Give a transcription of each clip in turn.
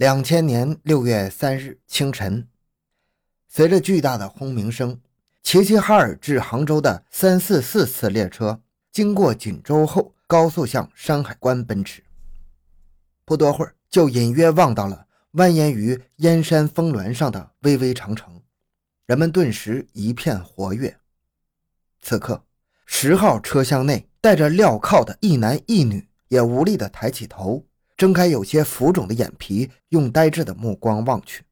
两千年六月三日清晨，随着巨大的轰鸣声，齐齐哈尔至杭州的三四四次列车经过锦州后，高速向山海关奔驰。不多会儿，就隐约望到了蜿蜒于燕山峰峦上的巍巍长城，人们顿时一片活跃。此刻，十号车厢内戴着镣铐的一男一女也无力地抬起头。睁开有些浮肿的眼皮，用呆滞的目光望去。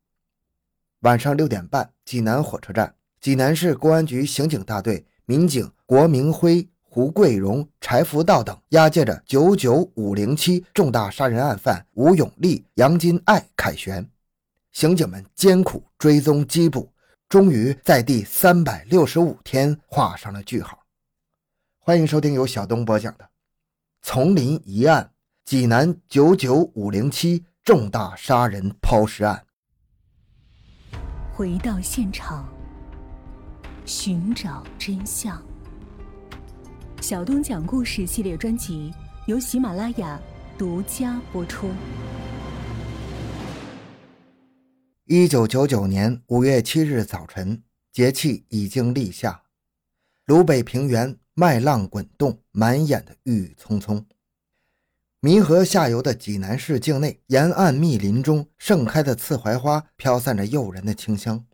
晚上六点半，济南火车站，济南市公安局刑警大队民警郭明辉、胡桂荣、柴福道等押解着九九五零七重大杀人案犯吴永利、杨金爱凯旋。刑警们艰苦追踪缉捕，终于在第三百六十五天画上了句号。欢迎收听由小东播讲的《丛林疑案》。济南九九五零七重大杀人抛尸案，回到现场，寻找真相。小东讲故事系列专辑由喜马拉雅独家播出。一九九九年五月七日早晨，节气已经立夏，鲁北平原麦浪滚动，满眼的郁郁葱葱。弥河下游的济南市境内，沿岸密林中盛开的刺槐花飘散着诱人的清香。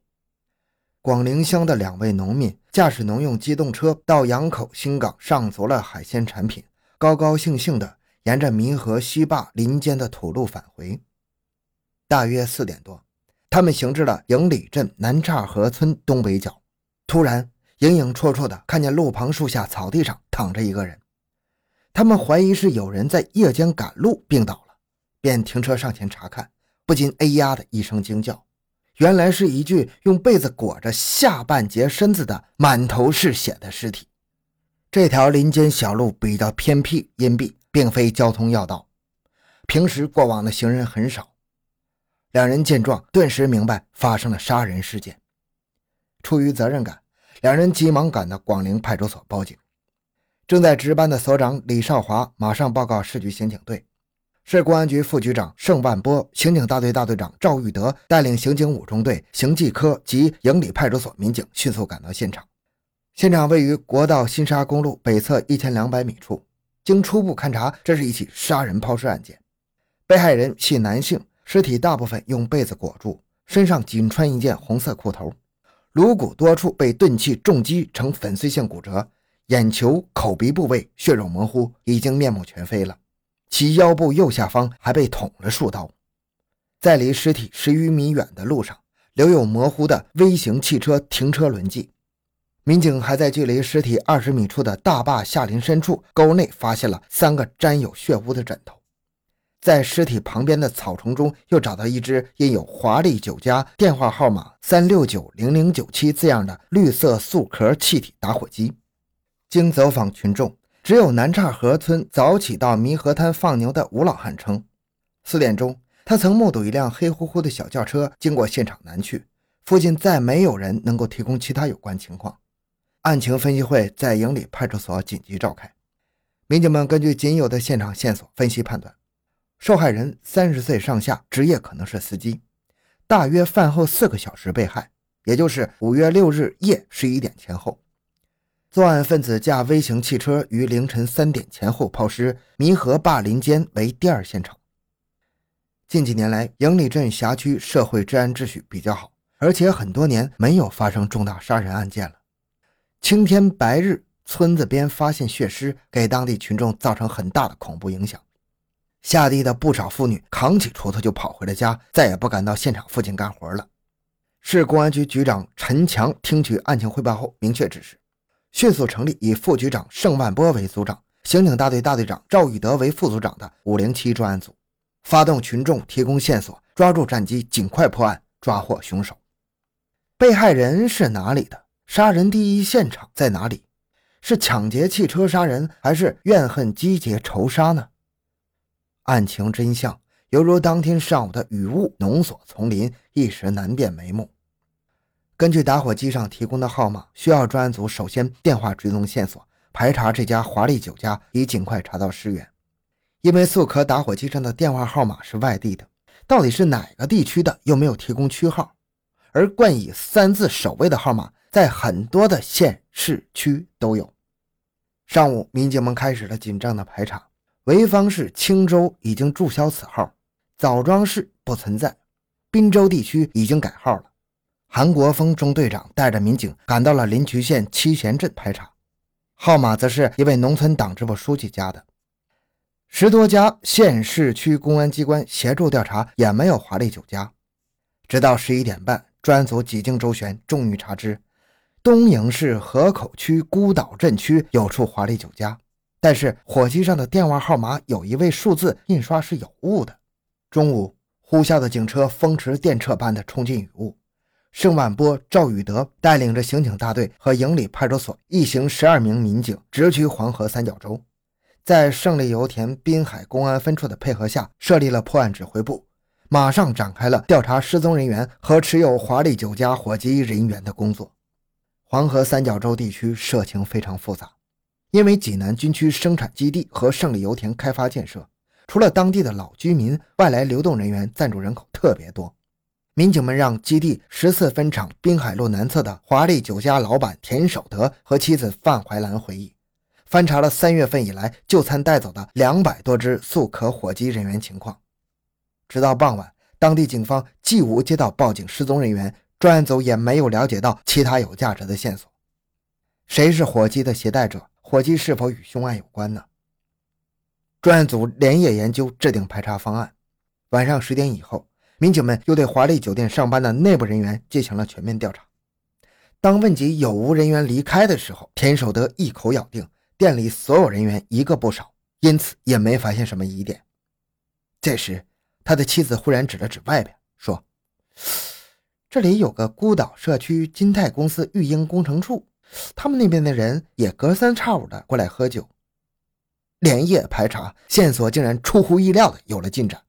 广陵乡的两位农民驾驶农用机动车到杨口新港上足了海鲜产品，高高兴兴地沿着弥河西坝林间的土路返回。大约四点多，他们行至了营里镇南岔河村东北角，突然影影绰绰地看见路旁树下草地上躺着一个人。他们怀疑是有人在夜间赶路病倒了，便停车上前查看，不禁哎呀的一声惊叫，原来是一具用被子裹着下半截身子的满头是血的尸体。这条林间小路比较偏僻阴蔽，并非交通要道，平时过往的行人很少。两人见状，顿时明白发生了杀人事件。出于责任感，两人急忙赶到广陵派出所报警。正在值班的所长李少华马上报告市局刑警队，市公安局副局长盛万波、刑警大队大队长赵玉德带领刑警五中队、刑技科及营里派出所民警迅速赶到现场。现场位于国道新沙公路北侧一千两百米处。经初步勘查，这是一起杀人抛尸案件。被害人系男性，尸体大部分用被子裹住，身上仅穿一件红色裤头，颅骨多处被钝器重击成粉碎性骨折。眼球、口鼻部位血肉模糊，已经面目全非了。其腰部右下方还被捅了数刀。在离尸体十余米远的路上，留有模糊的微型汽车停车轮迹。民警还在距离尸体二十米处的大坝下林深处沟内发现了三个沾有血污的枕头。在尸体旁边的草丛中，又找到一只印有“华丽酒家”电话号码三六九零零九七字样的绿色塑壳气体打火机。经走访群众，只有南岔河村早起到弥河滩放牛的吴老汉称，四点钟他曾目睹一辆黑乎乎的小轿车经过现场南去，附近再没有人能够提供其他有关情况。案情分析会在营里派出所紧急召开，民警们根据仅有的现场线索分析判断，受害人三十岁上下，职业可能是司机，大约饭后四个小时被害，也就是五月六日夜十一点前后。作案分子驾微型汽车于凌晨三点前后抛尸，弥河坝林间为第二现场。近几年来，营里镇辖区社会治安秩序比较好，而且很多年没有发生重大杀人案件了。青天白日，村子边发现血尸，给当地群众造成很大的恐怖影响。下地的不少妇女扛起锄头就跑回了家，再也不敢到现场附近干活了。市公安局局长陈强听取案情汇报后，明确指示。迅速成立以副局长盛万波为组长、刑警大队大队长赵玉德为副组长的五零七专案组，发动群众提供线索，抓住战机，尽快破案，抓获凶手。被害人是哪里的？杀人第一现场在哪里？是抢劫汽车杀人，还是怨恨集结仇杀呢？案情真相犹如当天上午的雨雾浓锁丛林，一时难辨眉目。根据打火机上提供的号码，需要专案组首先电话追踪线索，排查这家华丽酒家，以尽快查到尸源。因为素可打火机上的电话号码是外地的，到底是哪个地区的，又没有提供区号。而冠以三字首位的号码，在很多的县市区都有。上午，民警们开始了紧张的排查。潍坊市青州已经注销此号，枣庄市不存在，滨州地区已经改号了。韩国峰中队长带着民警赶到了临渠县七贤镇排查，号码则是一位农村党支部书记家的。十多家县市区公安机关协助调查，也没有华丽酒家。直到十一点半，专案组几经周旋，终于查知东营市河口区孤岛镇区有处华丽酒家，但是火机上的电话号码有一位数字印刷是有误的。中午，呼啸的警车风驰电掣般的冲进雨雾。盛万波、赵宇德带领着刑警大队和营里派出所一行十二名民警直趋黄河三角洲，在胜利油田滨海公安分处的配合下，设立了破案指挥部，马上展开了调查失踪人员和持有华丽酒家火机人员的工作。黄河三角洲地区社情非常复杂，因为济南军区生产基地和胜利油田开发建设，除了当地的老居民，外来流动人员暂住人口特别多。民警们让基地十四分厂滨海路南侧的华丽酒家老板田守德和妻子范怀兰回忆，翻查了三月份以来就餐带走的两百多只速可火机人员情况。直到傍晚，当地警方既无接到报警失踪人员，专案组也没有了解到其他有价值的线索。谁是火机的携带者？火机是否与凶案有关呢？专案组连夜研究，制定排查方案。晚上十点以后。民警们又对华丽酒店上班的内部人员进行了全面调查。当问及有无人员离开的时候，田守德一口咬定店里所有人员一个不少，因此也没发现什么疑点。这时，他的妻子忽然指了指外边，说：“这里有个孤岛社区金泰公司育婴工程处，他们那边的人也隔三差五的过来喝酒。”连夜排查，线索竟然出乎意料的有了进展。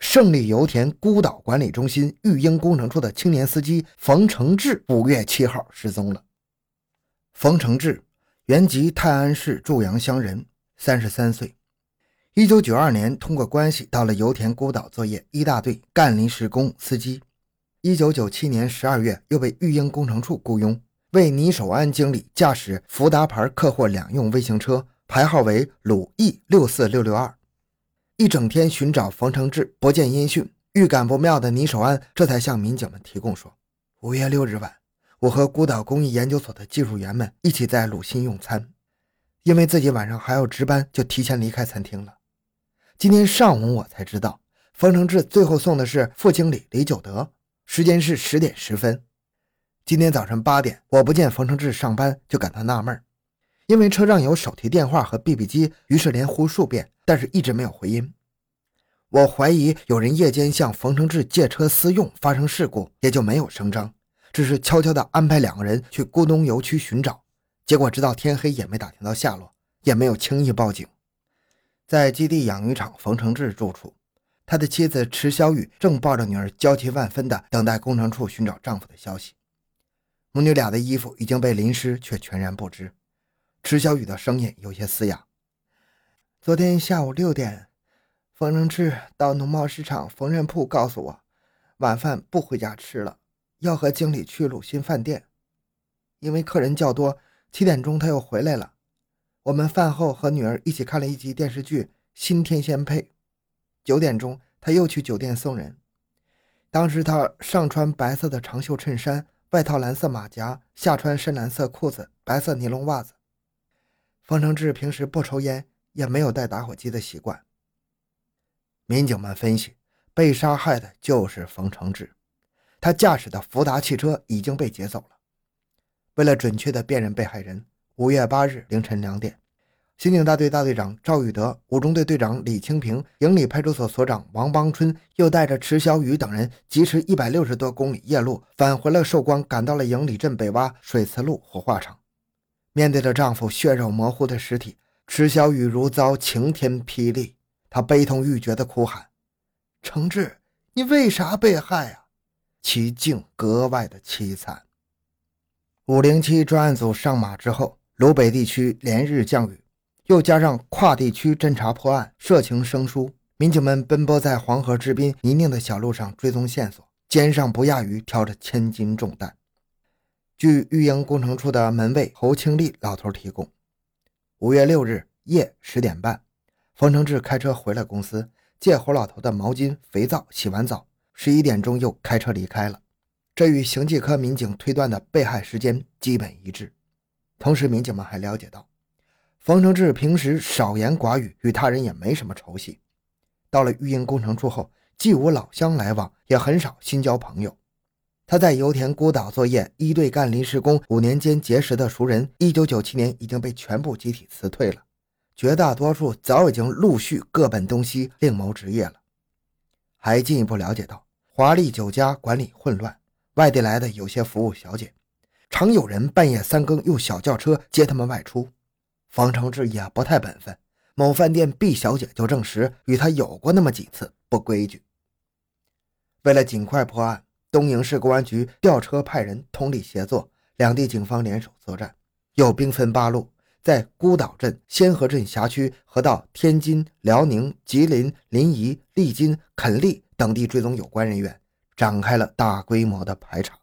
胜利油田孤岛管理中心育婴工程处的青年司机冯承志，五月七号失踪了。冯承志原籍泰安市祝阳乡人，三十三岁。一九九二年通过关系到了油田孤岛作业一大队干临时工司机。一九九七年十二月又被育婴工程处雇佣，为倪守安经理驾驶福达牌客货两用微型车，牌号为鲁 E 六四六六二。一整天寻找冯承志，不见音讯。预感不妙的倪守安这才向民警们提供说：“五月六日晚，我和孤岛工艺研究所的技术员们一起在鲁新用餐，因为自己晚上还要值班，就提前离开餐厅了。今天上午我才知道，冯承志最后送的是副经理李九德，时间是十点十分。今天早晨八点，我不见冯承志上班，就感到纳闷，因为车上有手提电话和 BB 机，于是连呼数遍。”但是一直没有回音，我怀疑有人夜间向冯承志借车私用，发生事故，也就没有声张，只是悄悄地安排两个人去咕东游区寻找，结果直到天黑也没打听到下落，也没有轻易报警。在基地养鱼场冯承志住处，他的妻子池小雨正抱着女儿，焦急万分地等待工程处寻找丈夫的消息。母女俩的衣服已经被淋湿，却全然不知。池小雨的声音有些嘶哑。昨天下午六点，冯承志到农贸市场缝纫铺告诉我，晚饭不回家吃了，要和经理去鲁新饭店。因为客人较多，七点钟他又回来了。我们饭后和女儿一起看了一集电视剧《新天仙配》。九点钟他又去酒店送人，当时他上穿白色的长袖衬衫，外套蓝色马甲，下穿深蓝色裤子，白色尼龙袜子。冯承志平时不抽烟。也没有带打火机的习惯。民警们分析，被杀害的就是冯承志，他驾驶的福达汽车已经被劫走了。为了准确的辨认被害人，五月八日凌晨两点，刑警大队大队长赵玉德、五中队队长李清平、营里派出所所长王邦春又带着池小雨等人，疾驰一百六十多公里夜路，返回了寿光，赶到了营里镇北洼水磁路火化场。面对着丈夫血肉模糊的尸体。池小雨如遭晴天霹雳，她悲痛欲绝地哭喊：“承志，你为啥被害啊？”其境格外的凄惨。五零七专案组上马之后，鲁北地区连日降雨，又加上跨地区侦查破案，社情生疏，民警们奔波在黄河之滨泥泞的小路上追踪线索，肩上不亚于挑着千斤重担。据育英工程处的门卫侯清利老头提供，五月六日夜十点半，冯承志开车回了公司，借侯老头的毛巾、肥皂洗完澡，十一点钟又开车离开了。这与刑技科民警推断的被害时间基本一致。同时，民警们还了解到，冯承志平时少言寡语，与他人也没什么仇隙。到了育英工程处后，既无老乡来往，也很少新交朋友。他在油田孤岛作业，一队干临时工，五年间结识的熟人，一九九七年已经被全部集体辞退了，绝大多数早已经陆续各奔东西，另谋职业了。还进一步了解到，华丽酒家管理混乱，外地来的有些服务小姐，常有人半夜三更用小轿车接他们外出。方承志也不太本分。某饭店 B 小姐就证实与他有过那么几次不规矩。为了尽快破案，东营市公安局调车派人通力协作，两地警方联手作战，又兵分八路，在孤岛镇、仙河镇辖区和到天津、辽宁、吉林、临沂、利津、垦利等地追踪有关人员，展开了大规模的排查。